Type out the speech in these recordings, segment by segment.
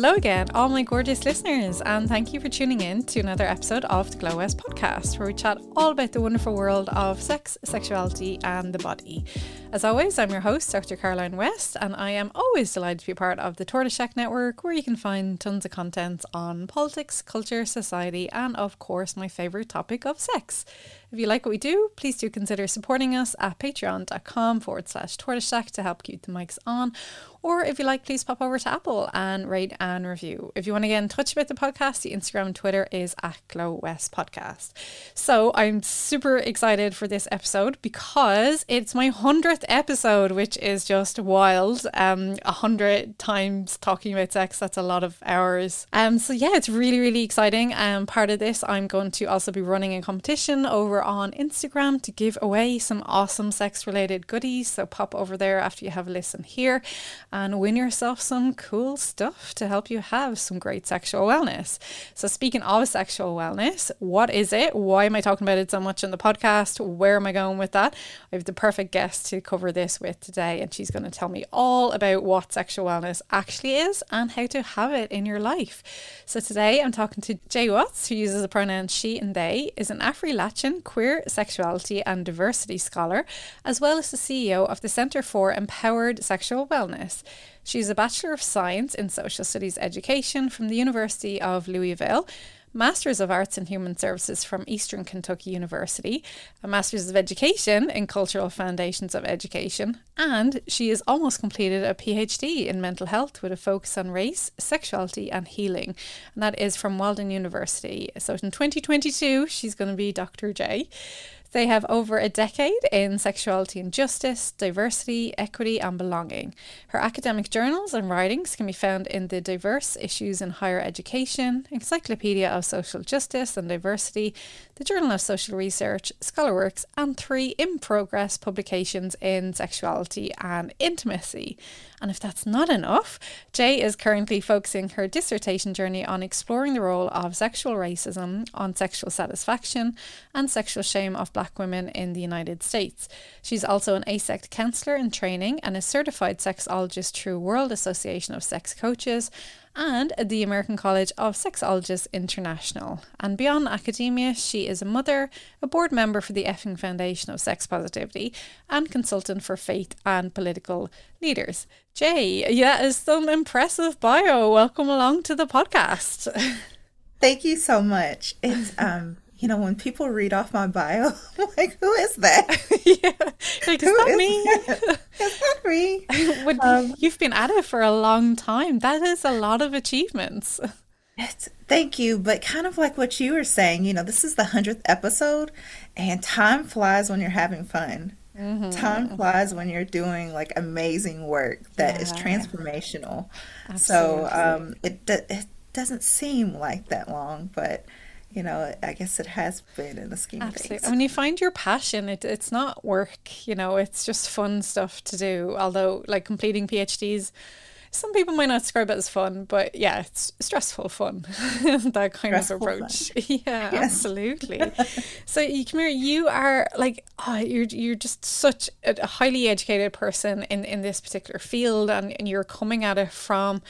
Hello again, all my gorgeous listeners, and thank you for tuning in to another episode of the Glow West podcast, where we chat all about the wonderful world of sex, sexuality, and the body. As always, I'm your host, Dr. Caroline West, and I am always delighted to be part of the Tortoise Shack Network, where you can find tons of content on politics, culture, society, and of course, my favourite topic of sex. If you like what we do, please do consider supporting us at patreon.com forward slash tortoise shack to help keep the mics on, or if you like, please pop over to Apple and rate and review. If you want to get in touch about the podcast, the Instagram and Twitter is at Glow West Podcast. So I'm super excited for this episode because it's my 100th episode, which is just wild. Um, 100 times talking about sex, that's a lot of hours. Um, so yeah, it's really, really exciting. Um, part of this, I'm going to also be running a competition over on Instagram to give away some awesome sex related goodies. So pop over there after you have a listen here and win yourself some cool stuff to help you have some great sexual wellness. So, speaking of sexual wellness, what is it? Why am I talking about it so much in the podcast? Where am I going with that? I have the perfect guest to cover this with today, and she's going to tell me all about what sexual wellness actually is and how to have it in your life. So, today I'm talking to Jay Watts, who uses the pronouns she and they, is an Afri Latin queer sexuality and diversity scholar, as well as the CEO of the Centre for Empowered Sexual Wellness. She's a Bachelor of Science in Social Studies Education from the University of Louisville, Masters of Arts in Human Services from Eastern Kentucky University, a Masters of Education in Cultural Foundations of Education, and she has almost completed a PhD in mental health with a focus on race, sexuality, and healing. And that is from Walden University. So in 2022, she's going to be Dr. J. They have over a decade in sexuality and justice, diversity, equity, and belonging. Her academic journals and writings can be found in the Diverse Issues in Higher Education, Encyclopedia of Social Justice and Diversity, the Journal of Social Research, Scholarworks, and three in progress publications in sexuality and intimacy. And if that's not enough, Jay is currently focusing her dissertation journey on exploring the role of sexual racism on sexual satisfaction and sexual shame of black women in the United States. She's also an AASECT counselor in training and a certified sexologist through World Association of Sex Coaches and the American College of Sexologists International. And beyond academia, she is a mother, a board member for the Effing Foundation of Sex Positivity, and consultant for faith and political leaders. Jay, yeah, is some impressive bio. Welcome along to the podcast. Thank you so much. It's um you know, when people read off my bio, I'm like, who is that? yeah. Like, is that me? That? Is that me? when um, you've been at it for a long time. That is a lot of achievements. It's, thank you. But kind of like what you were saying, you know, this is the 100th episode, and time flies when you're having fun. Mm-hmm. Time flies when you're doing like amazing work that yeah. is transformational. Absolutely. So um, it, it doesn't seem like that long, but you know, I guess it has been in the scheme Absolutely. of things. When you find your passion, it, it's not work, you know, it's just fun stuff to do. Although, like completing PhDs, some people might not describe it as fun, but yeah, it's stressful fun. that kind stressful of approach. yeah, yes. absolutely. so, Camille, you are like, oh, you're you're just such a highly educated person in in this particular field, and, and you're coming at it from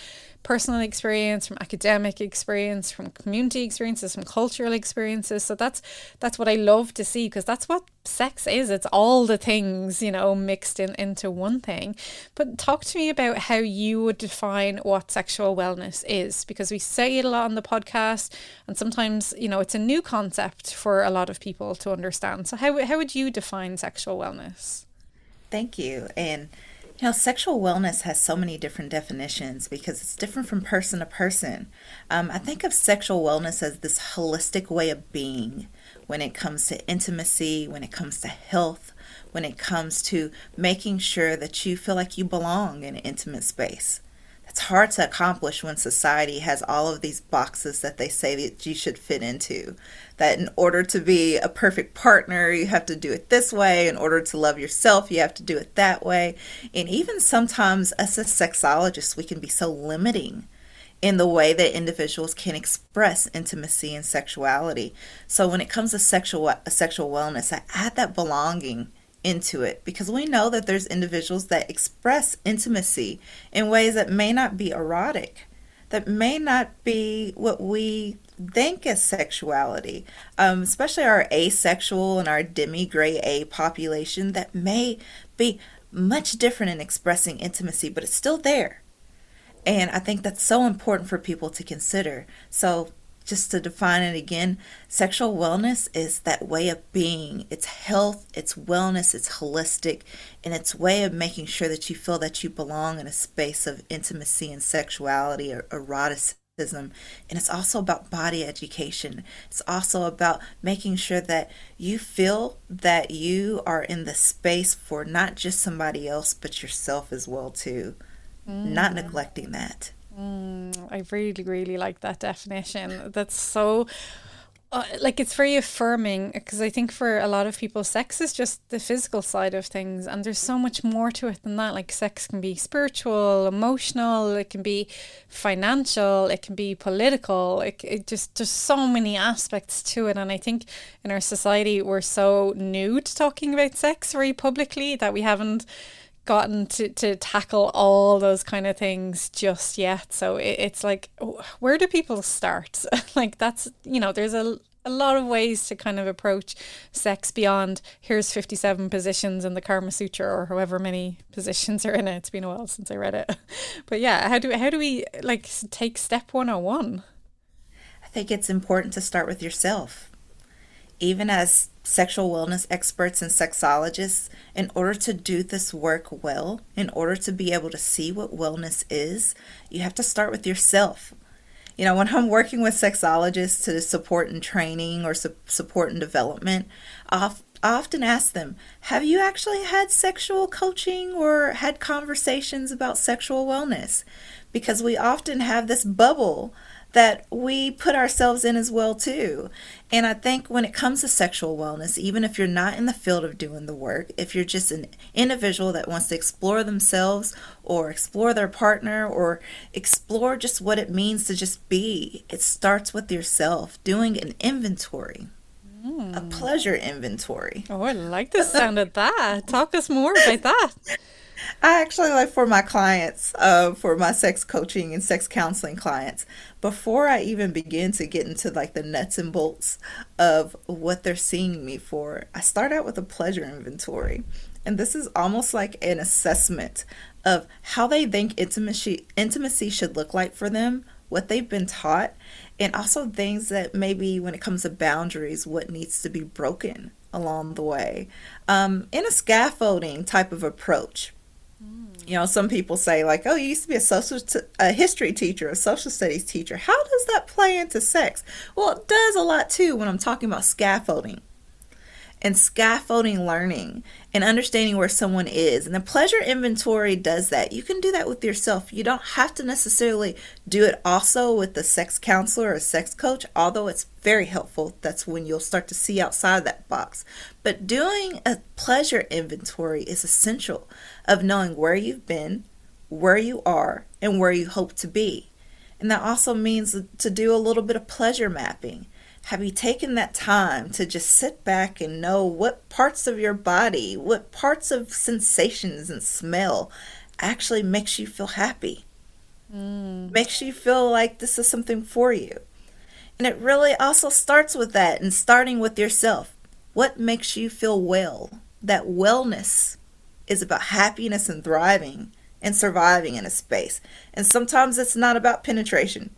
personal experience, from academic experience, from community experiences, from cultural experiences. So that's that's what I love to see because that's what sex is. It's all the things, you know, mixed in into one thing. But talk to me about how you would define what sexual wellness is because we say it a lot on the podcast and sometimes, you know, it's a new concept for a lot of people to understand. So how how would you define sexual wellness? Thank you. And you know, sexual wellness has so many different definitions because it's different from person to person. Um, I think of sexual wellness as this holistic way of being when it comes to intimacy, when it comes to health, when it comes to making sure that you feel like you belong in an intimate space it's hard to accomplish when society has all of these boxes that they say that you should fit into. That in order to be a perfect partner, you have to do it this way. In order to love yourself, you have to do it that way. And even sometimes, as a sexologist, we can be so limiting in the way that individuals can express intimacy and sexuality. So when it comes to sexual sexual wellness, I add that belonging into it because we know that there's individuals that express intimacy in ways that may not be erotic. that may not be what we think as sexuality, um, especially our asexual and our demi gray A population that may be much different in expressing intimacy, but it's still there. And I think that's so important for people to consider. So, just to define it again, sexual wellness is that way of being. It's health, it's wellness, it's holistic, and it's way of making sure that you feel that you belong in a space of intimacy and sexuality or eroticism and it's also about body education. It's also about making sure that you feel that you are in the space for not just somebody else, but yourself as well too. Mm. Not neglecting that. Mm, I really, really like that definition. That's so uh, like it's very affirming because I think for a lot of people, sex is just the physical side of things, and there's so much more to it than that. Like, sex can be spiritual, emotional, it can be financial, it can be political. It, it just there's so many aspects to it, and I think in our society we're so new to talking about sex very publicly that we haven't gotten to, to tackle all those kind of things just yet. So it, it's like, where do people start? like, that's, you know, there's a, a lot of ways to kind of approach sex beyond here's 57 positions in the Kama Sutra or however many positions are in it. It's been a while since I read it. But yeah, how do, how do we like take step 101? I think it's important to start with yourself. Even as sexual wellness experts and sexologists, in order to do this work well, in order to be able to see what wellness is, you have to start with yourself. You know, when I'm working with sexologists to support in training or su- support in development, I often ask them, Have you actually had sexual coaching or had conversations about sexual wellness? Because we often have this bubble that we put ourselves in as well too. And I think when it comes to sexual wellness, even if you're not in the field of doing the work, if you're just an individual that wants to explore themselves or explore their partner or explore just what it means to just be, it starts with yourself doing an inventory. Mm. A pleasure inventory. Oh, I like the sound of that. Talk us more about that. I actually like for my clients, uh, for my sex coaching and sex counseling clients, before I even begin to get into like the nuts and bolts of what they're seeing me for, I start out with a pleasure inventory. And this is almost like an assessment of how they think intimacy intimacy should look like for them, what they've been taught, and also things that maybe when it comes to boundaries, what needs to be broken along the way. Um, in a scaffolding type of approach you know, some people say like, "Oh, you used to be a social t- a history teacher, a social studies teacher. How does that play into sex?" Well, it does a lot too when I'm talking about scaffolding and scaffolding learning and understanding where someone is. And the pleasure inventory does that. You can do that with yourself. You don't have to necessarily do it also with the sex counselor or sex coach, although it's very helpful. That's when you'll start to see outside that box. But doing a pleasure inventory is essential of knowing where you've been, where you are, and where you hope to be. And that also means to do a little bit of pleasure mapping have you taken that time to just sit back and know what parts of your body, what parts of sensations and smell actually makes you feel happy? Mm. Makes you feel like this is something for you. And it really also starts with that and starting with yourself. What makes you feel well? That wellness is about happiness and thriving and surviving in a space. And sometimes it's not about penetration.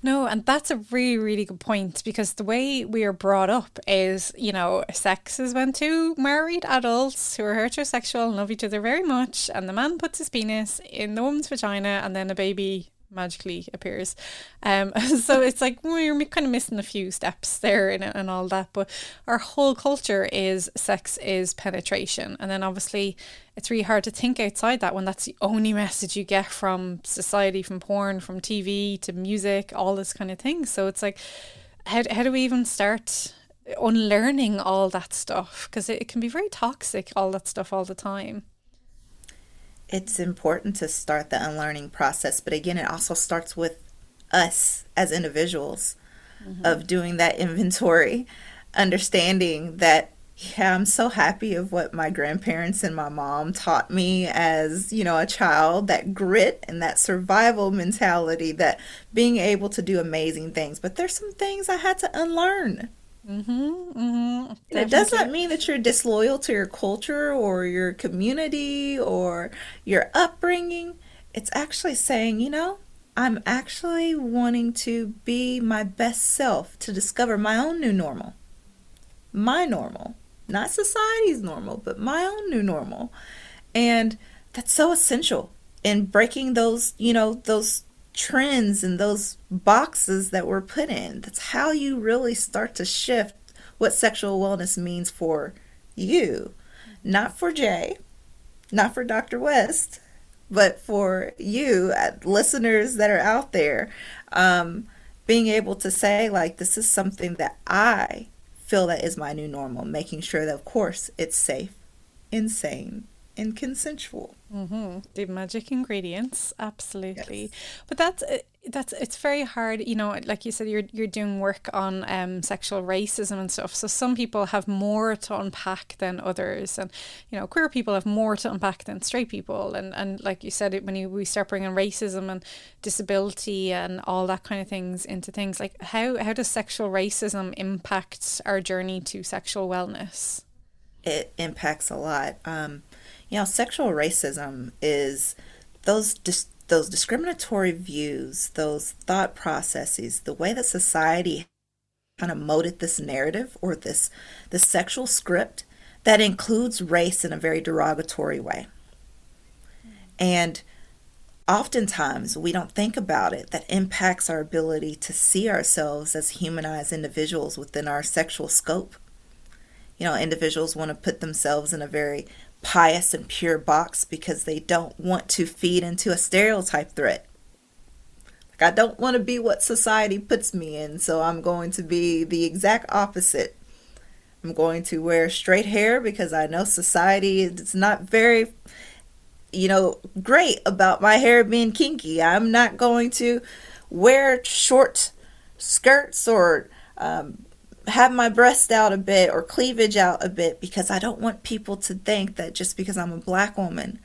No, and that's a really, really good point because the way we are brought up is, you know, sex is when two married adults who are heterosexual and love each other very much, and the man puts his penis in the woman's vagina, and then a baby magically appears. Um, so it's like we're kind of missing a few steps there and, and all that. But our whole culture is sex is penetration. And then obviously it's really hard to think outside that when that's the only message you get from society, from porn, from TV to music, all this kind of thing. So it's like, how, how do we even start unlearning all that stuff? Because it, it can be very toxic, all that stuff all the time it's important to start the unlearning process. But again, it also starts with us as individuals mm-hmm. of doing that inventory, understanding that yeah, I'm so happy of what my grandparents and my mom taught me as, you know, a child, that grit and that survival mentality, that being able to do amazing things. But there's some things I had to unlearn. Mm-hmm, mm-hmm, it does not mean that you're disloyal to your culture or your community or your upbringing. It's actually saying, you know, I'm actually wanting to be my best self to discover my own new normal. My normal not society's normal, but my own new normal. And that's so essential in breaking those, you know, those trends and those boxes that we're put in. That's how you really start to shift what sexual wellness means for you, not for Jay, not for Dr. West, but for you, uh, listeners that are out there, um, being able to say, like, this is something that I feel that is my new normal, making sure that, of course, it's safe, insane, and consensual. Mm-hmm. The magic ingredients, absolutely. Yes. But that's uh, that's it's very hard. You know, like you said, you're you're doing work on um, sexual racism and stuff. So some people have more to unpack than others, and you know, queer people have more to unpack than straight people. And and like you said, when you we start bringing racism and disability and all that kind of things into things, like how how does sexual racism impact our journey to sexual wellness? It impacts a lot. Um, you know, sexual racism is those dis- those discriminatory views, those thought processes, the way that society kind of molded this narrative or this this sexual script that includes race in a very derogatory way. And oftentimes we don't think about it that impacts our ability to see ourselves as humanized individuals within our sexual scope. You know, individuals want to put themselves in a very pious and pure box because they don't want to feed into a stereotype threat. Like, I don't want to be what society puts me in, so I'm going to be the exact opposite. I'm going to wear straight hair because I know society is not very, you know, great about my hair being kinky. I'm not going to wear short skirts or um, have my breast out a bit or cleavage out a bit because I don't want people to think that just because I'm a black woman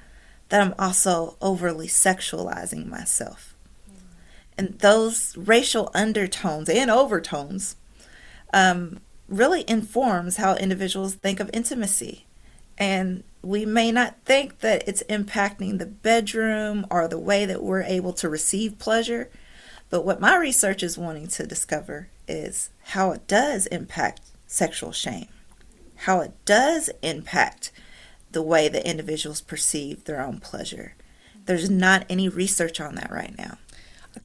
that I'm also overly sexualizing myself. And those racial undertones and overtones um, really informs how individuals think of intimacy. And we may not think that it's impacting the bedroom or the way that we're able to receive pleasure. But what my research is wanting to discover is how it does impact sexual shame, how it does impact the way that individuals perceive their own pleasure. There's not any research on that right now.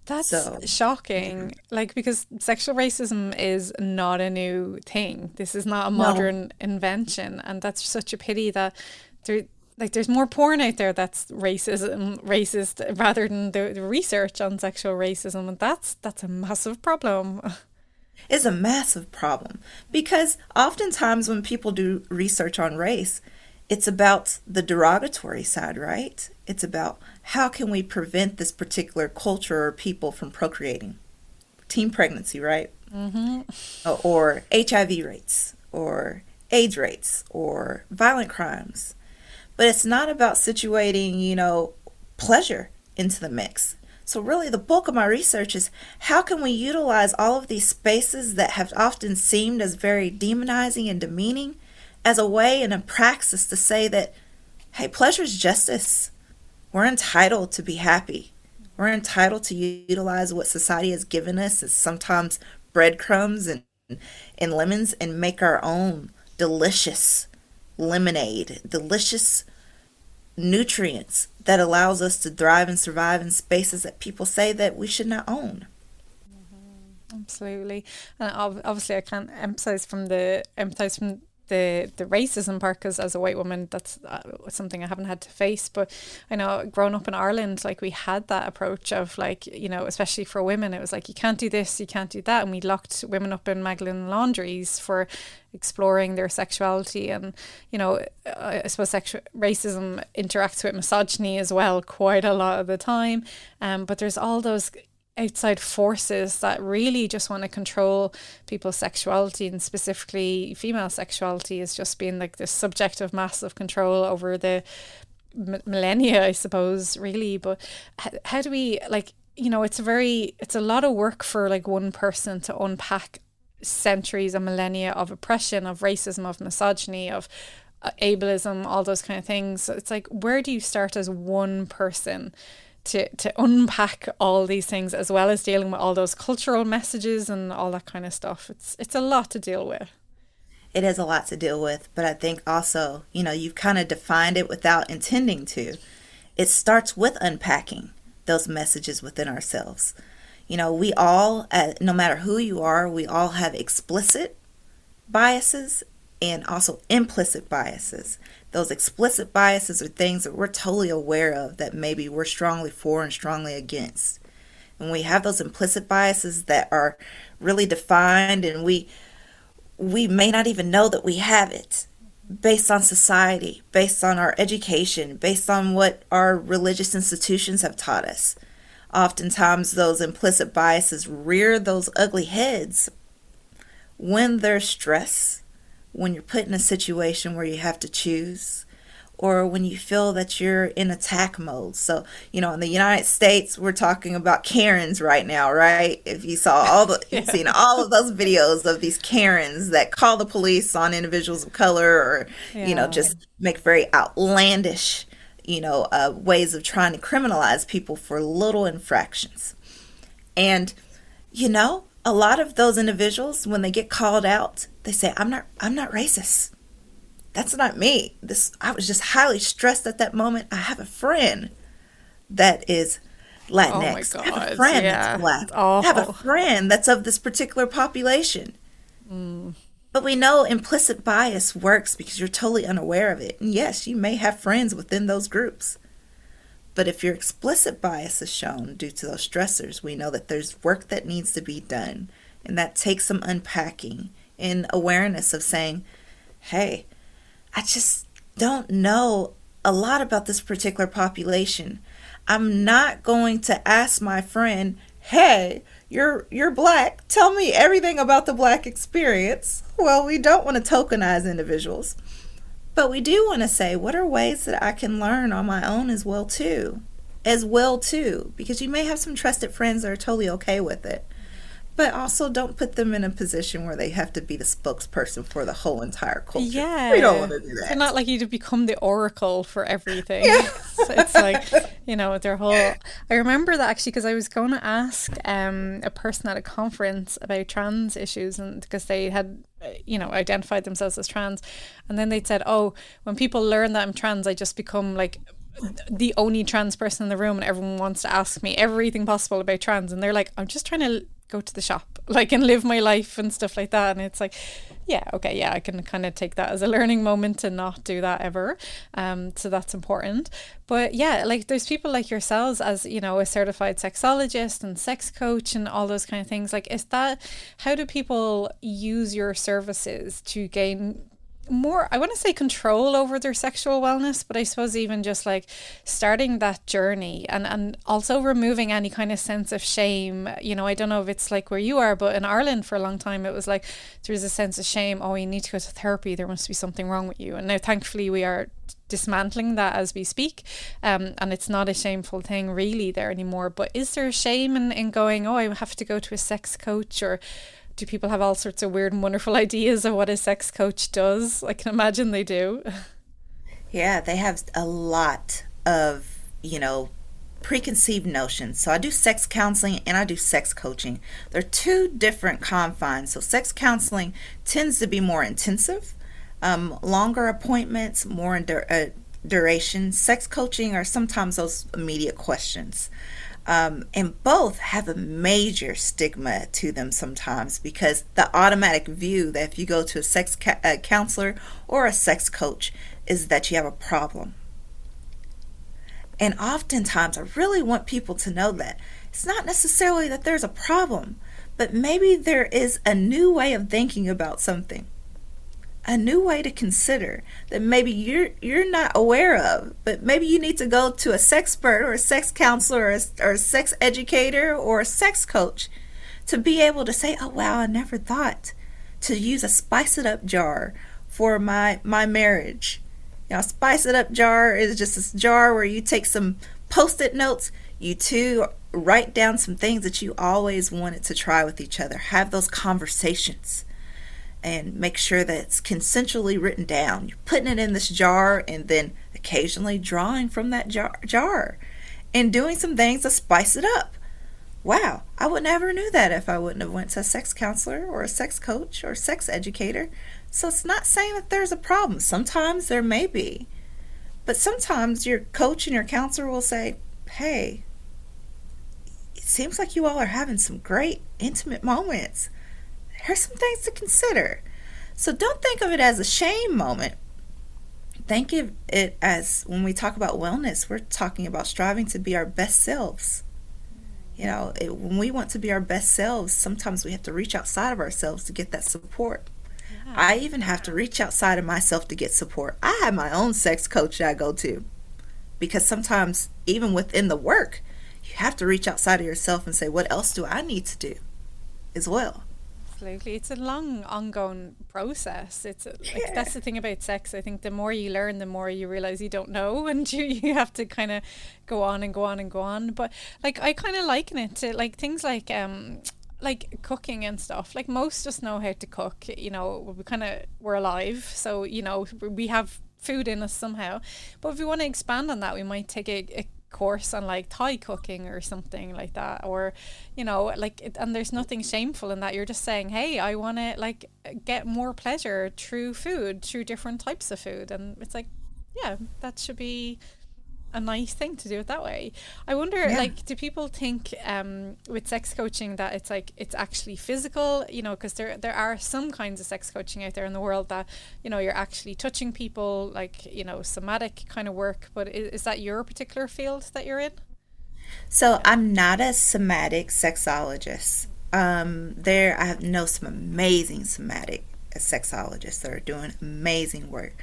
That's so, shocking. Mm-hmm. Like because sexual racism is not a new thing. This is not a modern no. invention and that's such a pity that there like there's more porn out there that's racism racist rather than the, the research on sexual racism and that's that's a massive problem. is a massive problem because oftentimes when people do research on race, it's about the derogatory side, right? It's about how can we prevent this particular culture or people from procreating? Teen pregnancy, right? Mm-hmm. Or HIV rates, or AIDS rates, or violent crimes. But it's not about situating, you know, pleasure into the mix. So, really, the bulk of my research is how can we utilize all of these spaces that have often seemed as very demonizing and demeaning as a way and a praxis to say that, hey, pleasure is justice. We're entitled to be happy. We're entitled to utilize what society has given us as sometimes breadcrumbs and, and lemons and make our own delicious lemonade, delicious nutrients that allows us to thrive and survive in spaces that people say that we should not own. Mm-hmm. Absolutely, and obviously, I can't emphasize from the empathize from the the racism part because as a white woman that's uh, something I haven't had to face. But I know growing up in Ireland like we had that approach of like you know especially for women it was like you can't do this you can't do that. And we locked women up in Magdalen laundries for exploring their sexuality and you know I suppose sexual racism interacts with misogyny as well quite a lot of the time. Um but there's all those outside forces that really just want to control people's sexuality and specifically female sexuality is just being like this subject of massive control over the m- millennia i suppose really. But how, how do we like you know it's a very it's a lot of work for like one person to unpack centuries and millennia of oppression of racism of misogyny of uh, ableism all those kind of things. So it's like where do you start as one person to to unpack all these things as well as dealing with all those cultural messages and all that kind of stuff. It's it's a lot to deal with. It is a lot to deal with, but I think also, you know, you've kind of defined it without intending to. It starts with unpacking those messages within ourselves. You know, we all, uh, no matter who you are, we all have explicit biases and also implicit biases. Those explicit biases are things that we're totally aware of that maybe we're strongly for and strongly against. And we have those implicit biases that are really defined and we we may not even know that we have it based on society, based on our education, based on what our religious institutions have taught us. Oftentimes, those implicit biases rear those ugly heads when there's stress, when you're put in a situation where you have to choose or when you feel that you're in attack mode. So, you know, in the United States, we're talking about Karens right now, right? If you saw all the, yeah. you've seen all of those videos of these Karens that call the police on individuals of color or, yeah. you know, just make very outlandish, you know, uh, ways of trying to criminalize people for little infractions. And, you know, a lot of those individuals when they get called out they say i'm not i'm not racist. That's not me. This i was just highly stressed at that moment. I have a friend that is latinx. Oh I have a friend yeah. that's black i have a friend that's of this particular population. Mm. but we know implicit bias works because you're totally unaware of it. And yes you may have friends within those groups. But if your explicit bias is shown due to those stressors, we know that there's work that needs to be done. And that takes some unpacking and awareness of saying, hey, I just don't know a lot about this particular population. I'm not going to ask my friend, hey, you're you're black. Tell me everything about the black experience. Well, we don't want to tokenize individuals. But we do want to say, what are ways that I can learn on my own as well too? As well too, because you may have some trusted friends that are totally okay with it but also don't put them in a position where they have to be the spokesperson for the whole entire culture. Yeah, we don't want to do that. They're not like you to become the oracle for everything. Yeah. so it's like you know their whole. I remember that actually because I was going to ask um, a person at a conference about trans issues, and because they had you know identified themselves as trans, and then they said, "Oh, when people learn that I'm trans, I just become like." the only trans person in the room and everyone wants to ask me everything possible about trans and they're like I'm just trying to go to the shop like and live my life and stuff like that and it's like yeah okay yeah i can kind of take that as a learning moment and not do that ever um so that's important. But yeah like there's people like yourselves as you know a certified sexologist and sex coach and all those kind of things like is that how do people use your services to gain more i want to say control over their sexual wellness but i suppose even just like starting that journey and and also removing any kind of sense of shame. You know i don't know if it's like where you are but in ireland for a long time it was like there was a sense of shame oh you need to go to therapy. There must be something wrong with you. And now thankfully we are dismantling that as we speak. Um, and it's not a shameful thing really there anymore. But is there shame in, in going oh i have to go to a sex coach or do people have all sorts of weird and wonderful ideas of what a sex coach does? I can imagine they do. Yeah, they have a lot of, you know, preconceived notions. So I do sex counseling and I do sex coaching. They're two different confines. So sex counseling tends to be more intensive, um, longer appointments, more in dur- uh, duration. Sex coaching are sometimes those immediate questions. Um, and both have a major stigma to them sometimes because the automatic view that if you go to a sex ca- a counselor or a sex coach is that you have a problem. And oftentimes, I really want people to know that it's not necessarily that there's a problem, but maybe there is a new way of thinking about something, a new way to consider that maybe you're you're not aware of but maybe you need to go to a sex expert or a sex counselor or a, or a sex educator or a sex coach to be able to say oh wow i never thought to use a spice it up jar for my my marriage. You know spice it up jar is just this jar where you take some post-it notes you two write down some things that you always wanted to try with each other have those conversations and make sure that it's consensually written down. You're putting it in this jar and then occasionally drawing from that jar, jar and doing some things to spice it up. Wow, I would never knew that if I wouldn't have went to a sex counselor or a sex coach or sex educator. So it's not saying that there's a problem. Sometimes there may be. But sometimes your coach and your counselor will say, "Hey, it seems like you all are having some great intimate moments." Here's some things to consider. So don't think of it as a shame moment. Think of it as when we talk about wellness, we're talking about striving to be our best selves. You know, it, when we want to be our best selves, sometimes we have to reach outside of ourselves to get that support. Yeah. I even have to reach outside of myself to get support. I have my own sex coach that I go to because sometimes, even within the work, you have to reach outside of yourself and say, what else do I need to do as well? Absolutely. It's a long, ongoing process. It's a, like yeah. that's the thing about sex. I think the more you learn, the more you realize you don't know, and you you have to kind of go on and go on and go on. But like I kind of liken it to like things like um like cooking and stuff like most just know how to cook you know we kind of we're alive so you know we have food in us somehow but if we want to expand on that we might take a, a course on like Thai cooking or something like that or you know like it, and there's nothing shameful in that. You're just saying hey I want to like get more pleasure through food through different types of food. And it's like yeah that should be a nice thing to do it that way. I wonder, yeah. like, do people think um, with sex coaching that it's like it's actually physical? You know, because there there are some kinds of sex coaching out there in the world that you know you're actually touching people, like you know, somatic kind of work. But is, is that your particular field that you're in? So I'm not a somatic sexologist. Um, there, I have know some amazing somatic sexologists that are doing amazing work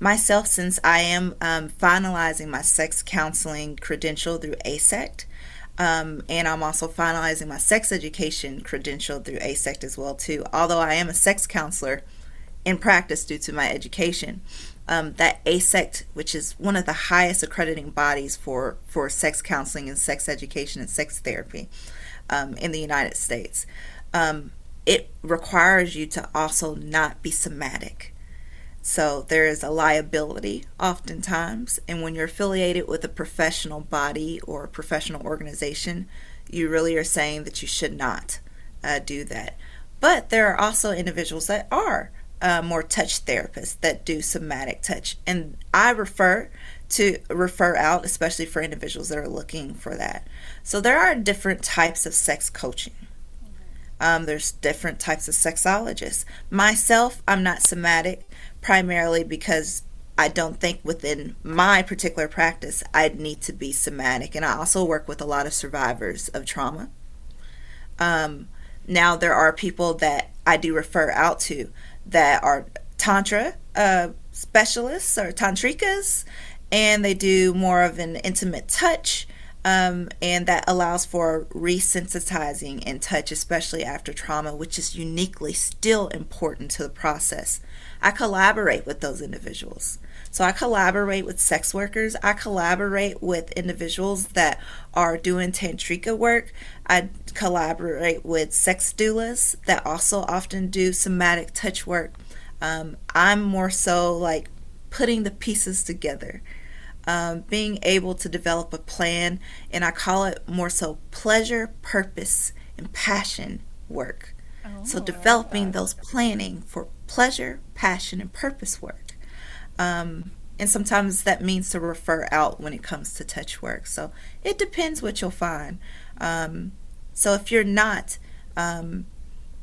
myself since I am um, finalizing my sex counseling credential through AASECT. Um, and I'm also finalizing my sex education credential through AASECT as well too. Although I am a sex counselor in practice due to my education, um, that AASECT, which is one of the highest accrediting bodies for for sex counseling and sex education and sex therapy um, in the United States, um, it requires you to also not be somatic. So there is a liability oftentimes. And when you're affiliated with a professional body or a professional organization, you really are saying that you should not uh, do that. But there are also individuals that are uh, more touch therapists that do somatic touch. And I refer to refer out, especially for individuals that are looking for that. So there are different types of sex coaching. Um, there's different types of sexologists. Myself, I'm not somatic primarily because I don't think within my particular practice I'd need to be somatic. And I also work with a lot of survivors of trauma. Um, now, there are people that I do refer out to that are Tantra uh, specialists or Tantrikas, and they do more of an intimate touch. Um, and that allows for resensitizing and touch, especially after trauma, which is uniquely still important to the process. I collaborate with those individuals. So I collaborate with sex workers. I collaborate with individuals that are doing tantrika work. I collaborate with sex doulas that also often do somatic touch work. Um, I'm more so like putting the pieces together, um, being able to develop a plan, and I call it more so pleasure, purpose, and passion work. Oh, so developing those planning for pleasure, passion, and purpose work. Um, and sometimes that means to refer out when it comes to touch work. So it depends what you'll find. Um, so if you're not um,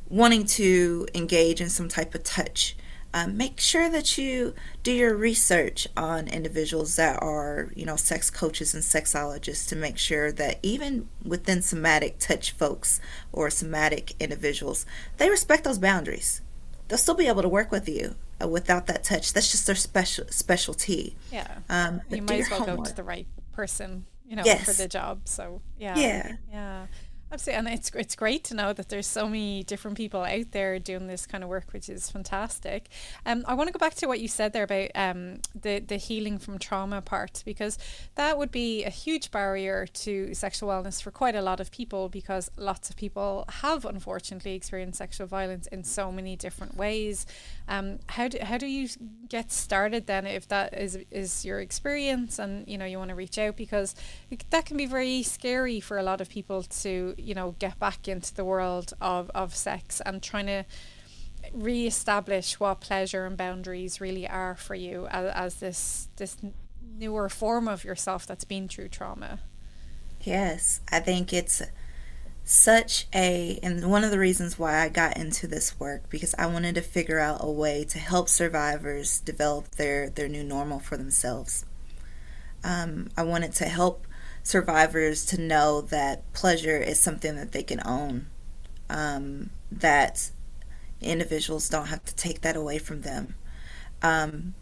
wanting to engage in some type of touch, um, make sure that you do your research on individuals that are, you know, sex coaches and sexologists to make sure that even within somatic touch folks or somatic individuals, they respect those boundaries they'll still be able to work with you. uh, without that touch. That's just their special specialty. Yeah. Um, you might as well homework. go to the right person, you know, yes. for the job. So yeah. Yeah. Yeah. Absolutely, and it's it's great to know that there's so many different people out there doing this kind of work, which is fantastic. Um, I want to go back to what you said there about um the the healing from trauma part because that would be a huge barrier to sexual wellness for quite a lot of people because lots of people have unfortunately experienced sexual violence in so many different ways. Um, how do how do you get started then if that is is your experience and you know you want to reach out because that can be very scary for a lot of people to you know get back into the world of, of sex and trying to re-establish what pleasure and boundaries really are for you as, as this this newer form of yourself that's been through trauma yes i think it's such a and one of the reasons why I got into this work because I wanted to figure out a way to help survivors develop their their new normal for themselves. Um, I wanted to help survivors to know that pleasure is something that they can own, um, that individuals don't have to take that away from them, um,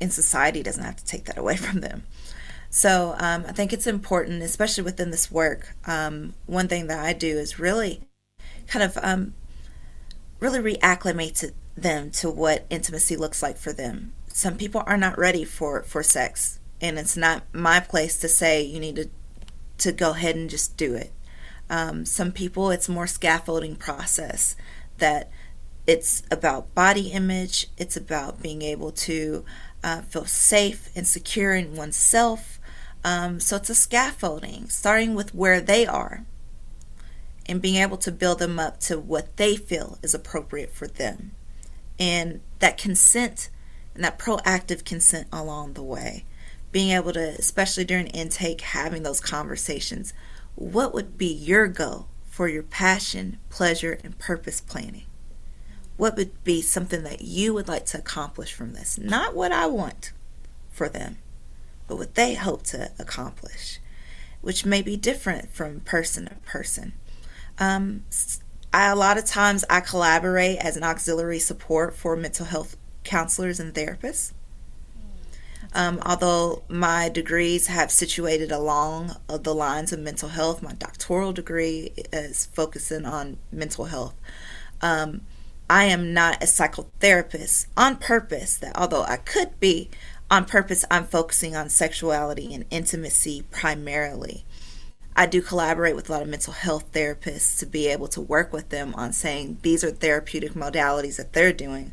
and society doesn't have to take that away from them. So um, I think it's important, especially within this work. Um, one thing that I do is really kind of um, really reacclimate to them to what intimacy looks like for them. Some people are not ready for, for sex and it's not my place to say you need to to go ahead and just do it. Um, some people, it's more scaffolding process that it's about body image. It's about being able to uh, feel safe and secure in oneself. Um, so it's a scaffolding, starting with where they are and being able to build them up to what they feel is appropriate for them. And that consent and that proactive consent along the way being able to, especially during intake, having those conversations. What would be your goal for your passion, pleasure, and purpose planning? What would be something that you would like to accomplish from this? Not what I want for them, but what they hope to accomplish, which may be different from person to person. Um, I, a lot of times I collaborate as an auxiliary support for mental health counselors and therapists. Um, although my degrees have situated along the lines of mental health, my doctoral degree is focusing on mental health. Um, I am not a psychotherapist on purpose, that although I could be on purpose, I'm focusing on sexuality and intimacy primarily. I do collaborate with a lot of mental health therapists to be able to work with them on saying these are therapeutic modalities that they're doing,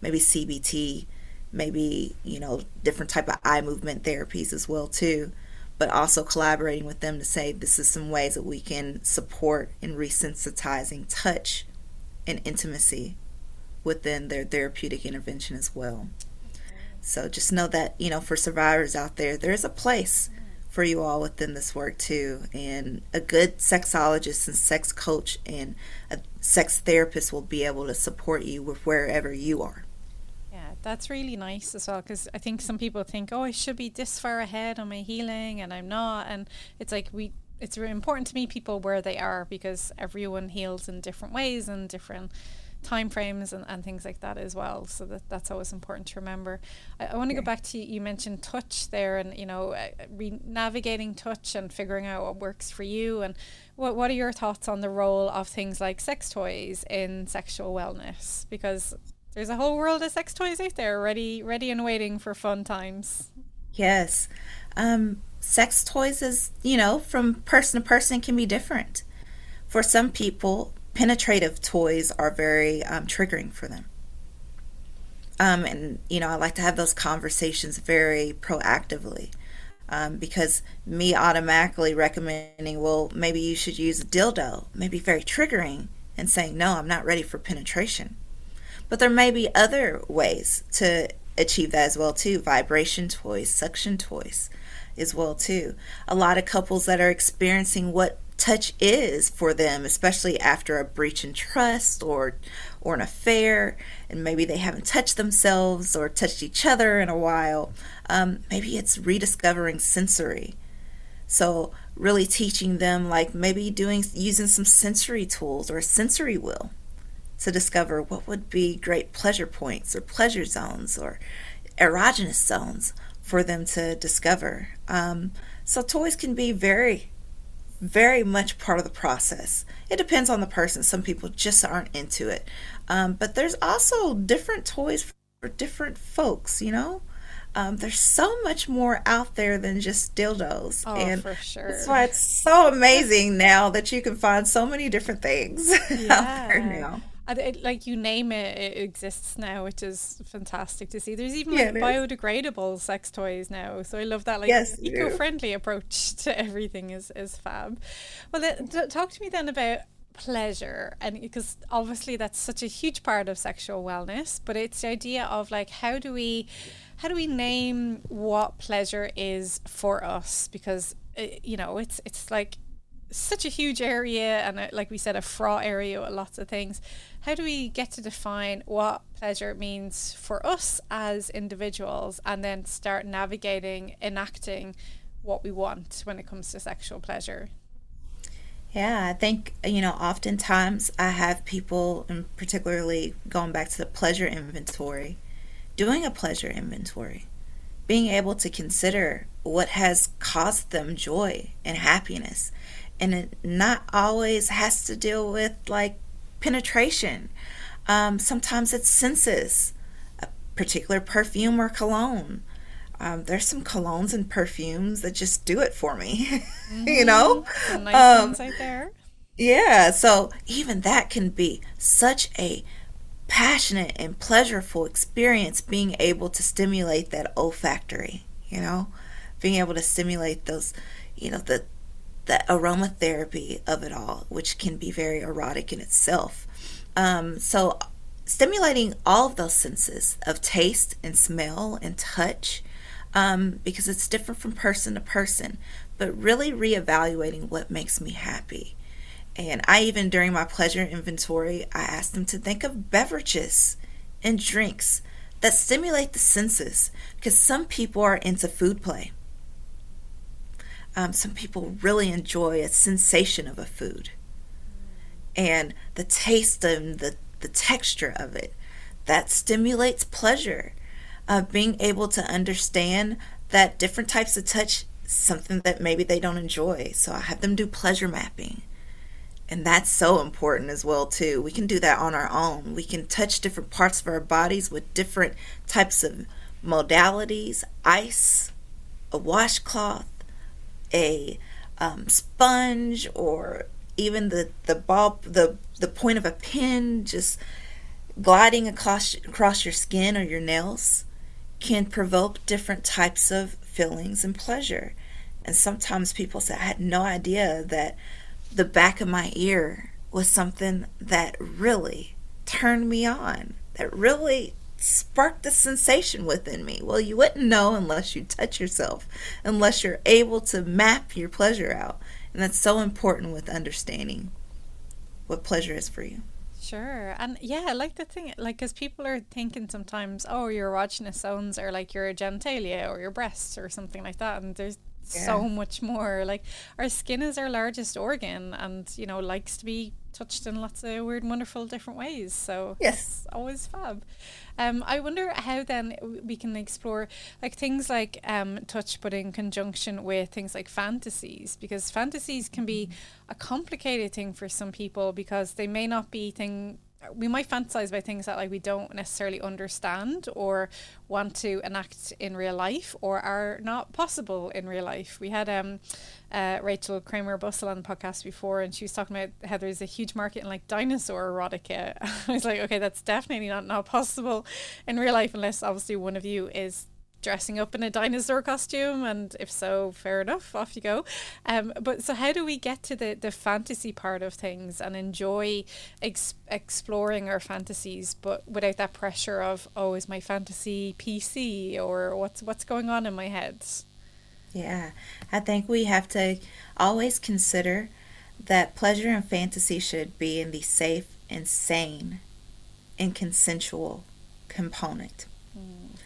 maybe CBT, maybe you know different type of eye movement therapies as well too. But also collaborating with them to say this is some ways that we can support in resensitizing touch and intimacy within their therapeutic intervention as well. So just know that you know for survivors out there there's a place for you all within this work too. And a good sexologist and sex coach and a sex therapist will be able to support you with wherever you are that's really nice as well because I think some people think, oh, I should be this far ahead on my healing, and I'm not. And it's like we, it's really important to meet people where they are because everyone heals in different ways and different time frames and, and things like that as well. So that that's always important to remember. I, I want to go back to you mentioned touch there, and you know, uh, re- navigating touch and figuring out what works for you. And what what are your thoughts on the role of things like sex toys in sexual wellness? Because there's a whole world of sex toys out there ready ready and waiting for fun times. Yes. Um, sex toys is, you know, from person to person can be different. For some people, penetrative toys are very um, triggering for them. Um, and, you know, I like to have those conversations very proactively. Um, because me automatically recommending, well, maybe you should use a dildo, may be very triggering, and saying, no, I'm not ready for penetration. But there may be other ways to achieve that as well too. Vibration toys, suction toys as well too. A lot of couples that are experiencing what touch is for them, especially after a breach in trust or or an affair, and maybe they haven't touched themselves or touched each other in a while. Um, maybe it's rediscovering sensory. So really teaching them like maybe doing using some sensory tools or a sensory wheel to discover what would be great pleasure points or pleasure zones or erogenous zones for them to discover. Um, so toys can be very, very much part of the process. It depends on the person. Some people just aren't into it. Um, but there's also different toys for different folks, you know? Um, there's so much more out there than just dildos. Oh, and for sure. That's why it's so amazing now that you can find so many different things yeah. out there now. It, like you name it, it exists now, which is fantastic to see. There's even yeah, like biodegradable sex toys now, so I love that. Like yes, eco-friendly approach to everything is is fab. Well, th- talk to me then about pleasure and because obviously that's such a huge part of sexual wellness but it's the idea of like how do we how do we name what pleasure is for us because uh, you know it's it's like such a huge area and a, like we said a fraught area with lots of things how do we get to define what pleasure means for us as individuals and then start navigating enacting what we want when it comes to sexual pleasure yeah, I think, you know, oftentimes I have people, and particularly going back to the pleasure inventory, doing a pleasure inventory, being able to consider what has caused them joy and happiness. And it not always has to deal with like penetration. Um, sometimes it's senses, a particular perfume or cologne. Um, there's some colognes and perfumes that just do it for me, mm-hmm. you know. Some nice um, right there. Yeah, so even that can be such a passionate and pleasurable experience being able to stimulate that olfactory, you know, being able to stimulate those, you know, the the aromatherapy of it all, which can be very erotic in itself. Um, so stimulating all of those senses of taste and smell and touch um, because it's different from person to person, but really reevaluating what makes me happy. And I even, during my pleasure inventory, I asked them to think of beverages and drinks that stimulate the senses because some people are into food play. Um, some people really enjoy a sensation of a food and the taste and the, the texture of it. That stimulates pleasure of being able to understand that different types of touch something that maybe they don't enjoy. So I have them do pleasure mapping. And that's so important as well too. We can do that on our own. We can touch different parts of our bodies with different types of modalities, ice, a washcloth, a um, sponge, or even the the ball the the point of a pin just gliding across across your skin or your nails can provoke different types of feelings and pleasure. And sometimes people say, I had no idea that the back of my ear was something that really turned me on, that really sparked a sensation within me. Well, you wouldn't know unless you touch yourself, unless you're able to map your pleasure out. And that's so important with understanding what pleasure is for you. Sure. And yeah, I like the thing, like, because people are thinking sometimes, oh, your erogenous zones are like your genitalia or your breasts or something like that. And there's yeah. so much more. Like, our skin is our largest organ and, you know, likes to be touched in lots of weird, wonderful, different ways. So, yes, always fab. Um, I wonder how then we can explore like things like um, touch, but in conjunction with things like fantasies, because fantasies can be a complicated thing for some people because they may not be thing we might fantasize about things that like we don't necessarily understand or want to enact in real life or are not possible in real life. We had um uh, Rachel Kramer Bussel on the podcast before, and she was talking about how there's a huge market in like dinosaur erotica. I was like, okay, that's definitely not not possible in real life unless obviously one of you is dressing up in a dinosaur costume and if so fair enough off you go. Um, but so how do we get to the, the fantasy part of things and enjoy ex- exploring our fantasies but without that pressure of oh is my fantasy pc or what's what's going on in my head? Yeah i think we have to always consider that pleasure and fantasy should be in the safe and sane and consensual component. Mm.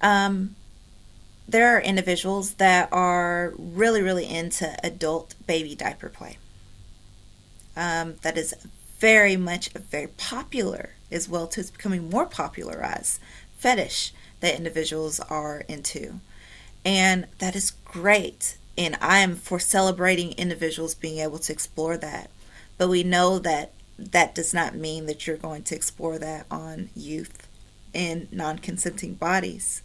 um, there are individuals that are really, really into adult baby diaper play. Um, that is very much very popular as well too. It's becoming more popularized fetish that individuals are into. And that is great. And I am for celebrating individuals being able to explore that. But we know that that does not mean that you're going to explore that on youth in non consenting bodies.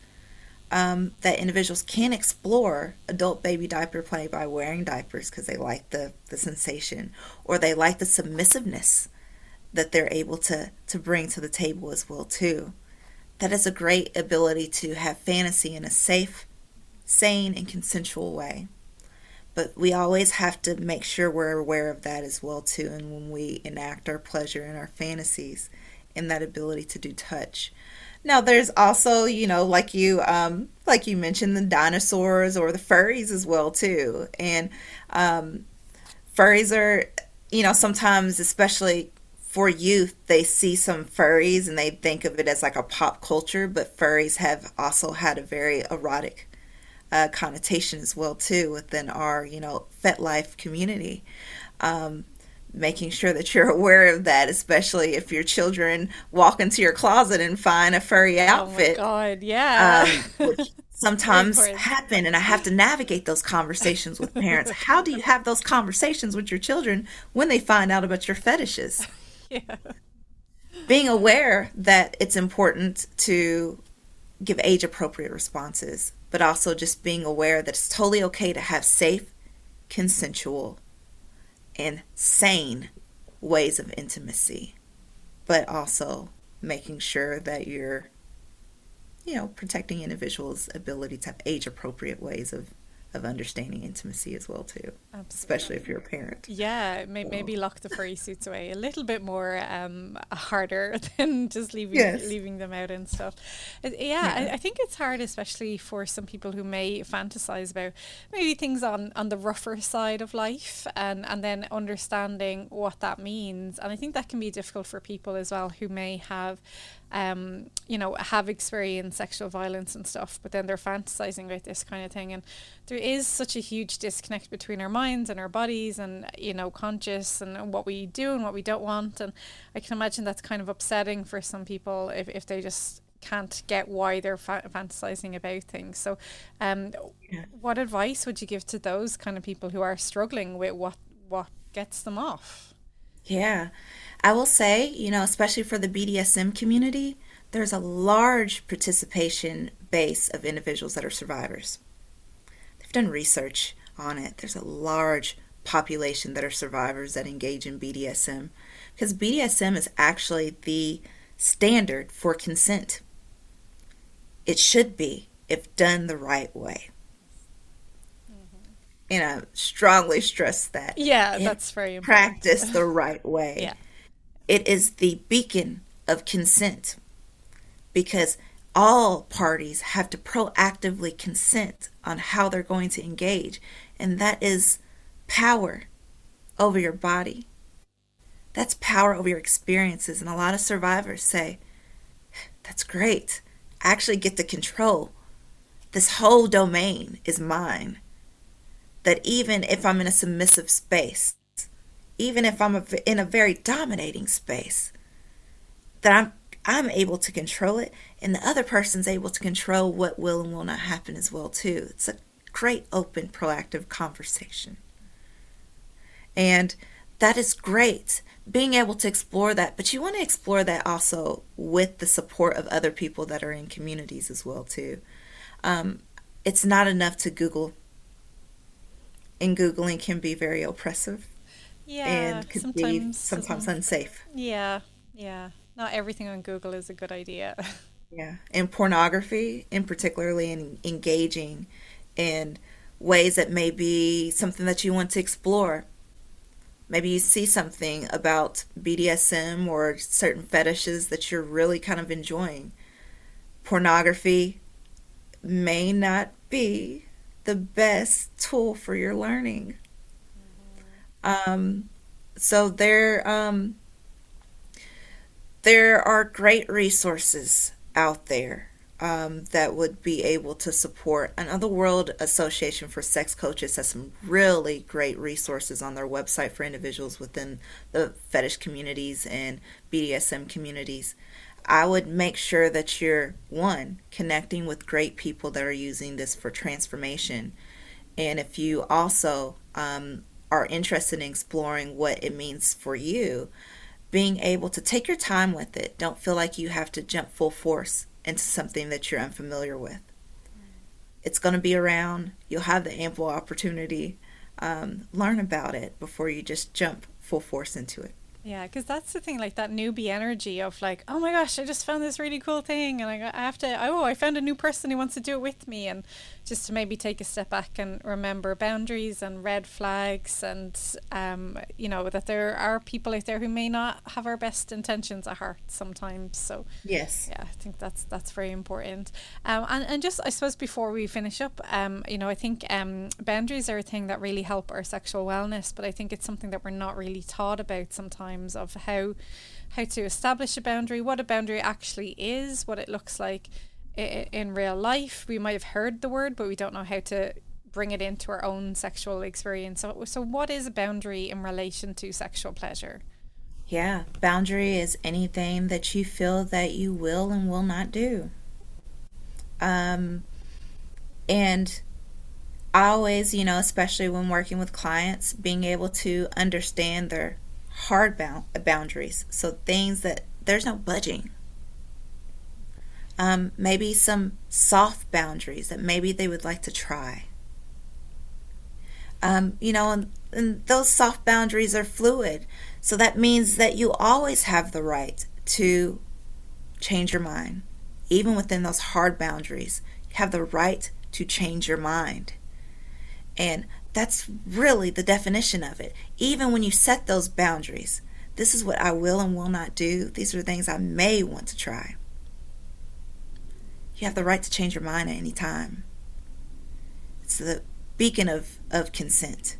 Um, that individuals can explore adult baby diaper play by wearing diapers because they like the, the sensation or they like the submissiveness that they're able to, to bring to the table as well too. That is a great ability to have fantasy in a safe, sane, and consensual way. But we always have to make sure we're aware of that as well too and when we enact our pleasure and our fantasies in that ability to do touch now there's also, you know, like you um like you mentioned the dinosaurs or the furries as well too. And um furries are, you know, sometimes especially for youth, they see some furries and they think of it as like a pop culture, but furries have also had a very erotic uh, connotation as well too within our, you know, FetLife community. Um, making sure that you're aware of that, especially if your children walk into your closet and find a furry outfit. Oh God, yeah. Um, which sometimes happen, and I have to navigate those conversations with parents. How do you have those conversations with your children when they find out about your fetishes? yeah. Being aware that it's important to give age appropriate responses, but also just being aware that it's totally okay to have safe, consensual and sane ways of intimacy, but also making sure that you're, you know, protecting individuals' ability to have age appropriate ways of of understanding intimacy as well too Absolutely. especially if you're a parent yeah may, maybe lock the furry suits away a little bit more um, harder than just leaving yes. leaving them out and stuff yeah, yeah. I, I, think it's hard especially for some people who may fantasize about maybe things on on the rougher side of life and and then understanding what that means and I think that can be difficult for people as well who may have um, you know, have experienced sexual violence and stuff, but then they're fantasizing about this kind of thing. And there is such a huge disconnect between our minds and our bodies and, you know, conscious and what we do and what we don't want. And I can imagine that's kind of upsetting for some people if, if they just can't get why they're fa- fantasizing about things. So, um, yeah. what advice would you give to those kind of people who are struggling with what what gets them off? Yeah. I will say, you know, especially for the BDSM community, there's a large participation base of individuals that are survivors. They've done research on it. There's a large population that are survivors that engage in BDSM because BDSM is actually the standard for consent. It should be if done the right way. And I strongly stress that. Yeah, that's very important. Practice the right way. yeah. It is the beacon of consent because all parties have to proactively consent on how they're going to engage, and that is power over your body. That's power over your experiences. And a lot of survivors say, That's great. I actually get to control. This whole domain is mine. That even if I'm in a submissive space, even if I'm in a very dominating space, that I'm I'm able to control it, and the other person's able to control what will and will not happen as well too. It's a great, open, proactive conversation, and that is great. Being able to explore that, but you want to explore that also with the support of other people that are in communities as well too. Um, it's not enough to Google, and googling can be very oppressive yeah, and could be sometimes unsafe. Yeah, yeah. Not everything on Google is a good idea. yeah, and pornography, in particularly in engaging in ways that may be something that you want to explore. Maybe you see something about BDSM or certain fetishes that you're really kind of enjoying. Pornography may not be the best tool for your learning. Um, so there, um, there are great resources out there um, that would be able to support. Another World Association for Sex Coaches has some really great resources on their website for individuals within the fetish communities and BDSM communities. I would make sure that you're one connecting with great people that are using this for transformation. And if you also um, are interested in exploring what it means for you, being able to take your time with it. Don't feel like you have to jump full force into something that you're unfamiliar with. It's going to be around. You'll have the ample opportunity. Um, learn about it before you just jump full force into it. Yeah, because that's the thing, like that newbie energy of like, oh my gosh, I just found this really cool thing, and I, I have to, oh, I found a new person who wants to do it with me, and just to maybe take a step back and remember boundaries and red flags, and um, you know that there are people out there who may not have our best intentions at heart sometimes. So yes, yeah, I think that's that's very important. Um, and and just I suppose before we finish up, um, you know, I think um, boundaries are a thing that really help our sexual wellness, but I think it's something that we're not really taught about sometimes of how how to establish a boundary, what a boundary actually is, what it looks like in real life. We might have heard the word, but we don't know how to bring it into our own sexual experience. So, so what is a boundary in relation to sexual pleasure? Yeah, boundary is anything that you feel that you will and will not do. Um, and always, you know, especially when working with clients, being able to understand their hard bound boundaries. So things that there's no budging um, maybe some soft boundaries that maybe they would like to try. Um, you know, and, and those soft boundaries are fluid. So that means that you always have the right to change your mind. Even within those hard boundaries, you have the right to change your mind. And that's really the definition of it. Even when you set those boundaries, this is what I will and will not do. These are the things I may want to try. You have the right to change your mind at any time. It's the beacon of, of consent.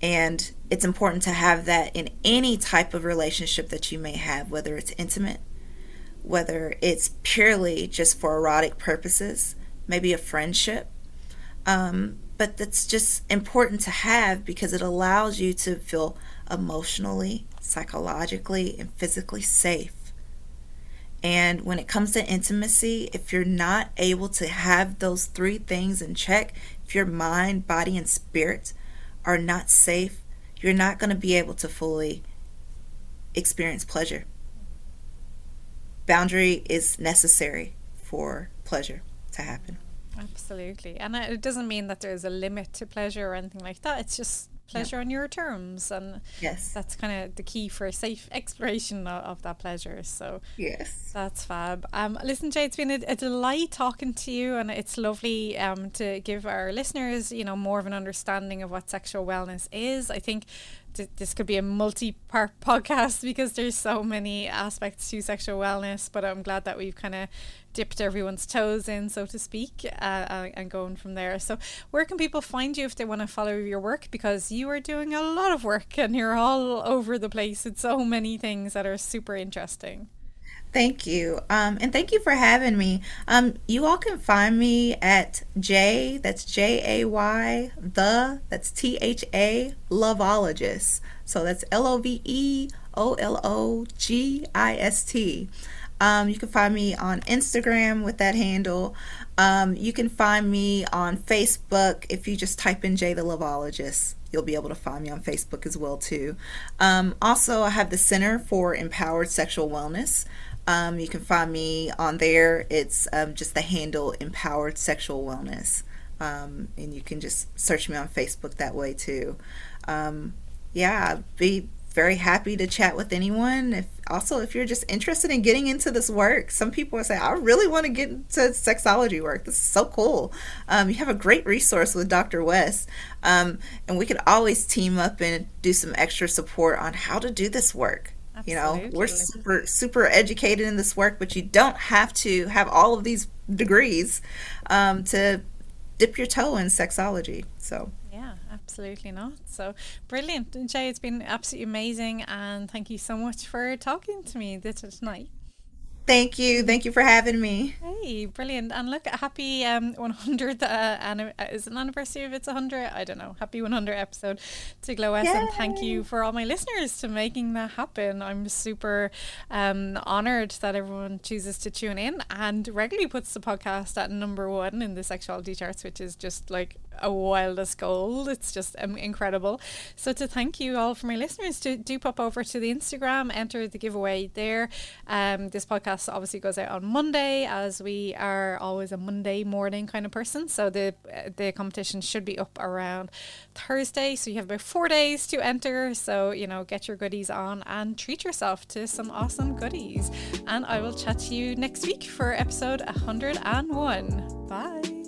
And it's important to have that in any type of relationship that you may have, whether it's intimate, whether it's purely just for erotic purposes, maybe a friendship. Um, but that's just important to have because it allows you to feel emotionally, psychologically, and physically safe and when it comes to intimacy, if you're not able to have those three things in check, if your mind, body, and spirit are not safe, you're not going to be able to fully experience pleasure. Boundary is necessary for pleasure to happen. Absolutely. And it doesn't mean that there's a limit to pleasure or anything like that. It's just pleasure on your terms and yes. that's kind of the key for a safe exploration of, of, that pleasure. So yes. that's fab. Um listen jay it's been a, a delight talking to you and it's lovely um to give our listeners you know more of an understanding of what sexual wellness is. I think this could be a multi-part podcast because there's so many aspects to sexual wellness but i'm glad that we've kind of dipped everyone's toes in so to speak uh, uh, and going from there so where can people find you if they want to follow your work because you are doing a lot of work and you're all over the place with so many things that are super interesting Thank you. Um, and thank you for having me. Um, you all can find me at J, that's J A Y, the, that's T H A, Loveologist. So that's L O V E O L O G I S T. Um, you can find me on Instagram with that handle. Um, you can find me on Facebook if you just type in J the Loveologist. You'll be able to find me on Facebook as well too. Um, also, I have the Center for Empowered Sexual Wellness. Um, you can find me on there. It's um, just the handle Empowered Sexual Wellness. Um, and you can just search me on Facebook that way too. Yeah, be very happy to chat with anyone. If also if you're just interested in getting into this work, some people say I really want to get into sexology work. This is so cool. Um, you have a great resource with Dr. West, um, and we could always team up and do some extra support on how to do this work. Absolutely. You know, we're super super educated in this work, but you don't have to have all of these degrees um, to dip your toe in sexology. So absolutely not. So brilliant, and Jay, it's been absolutely amazing, and thank you so much for talking to me this tonight. Thank you. Thank you for having me. Hey, brilliant. And look, happy um 100th uh, an- uh, is an anniversary of it's 100. I don't know. Happy 100 episode to Glow S and thank you for all my listeners to making that happen. I'm super um honored that everyone chooses to tune in and regularly puts the podcast at number 1 in the sexuality charts, which is just like a wildest gold. It's just um, incredible. So to thank you all for my listeners, to do pop over to the Instagram, enter the giveaway there. Um, this podcast obviously goes out on Monday, as we are always a Monday morning kind of person. So the the competition should be up around Thursday. So you have about four days to enter. So you know, get your goodies on and treat yourself to some awesome goodies. And I will chat to you next week for episode 101. Bye.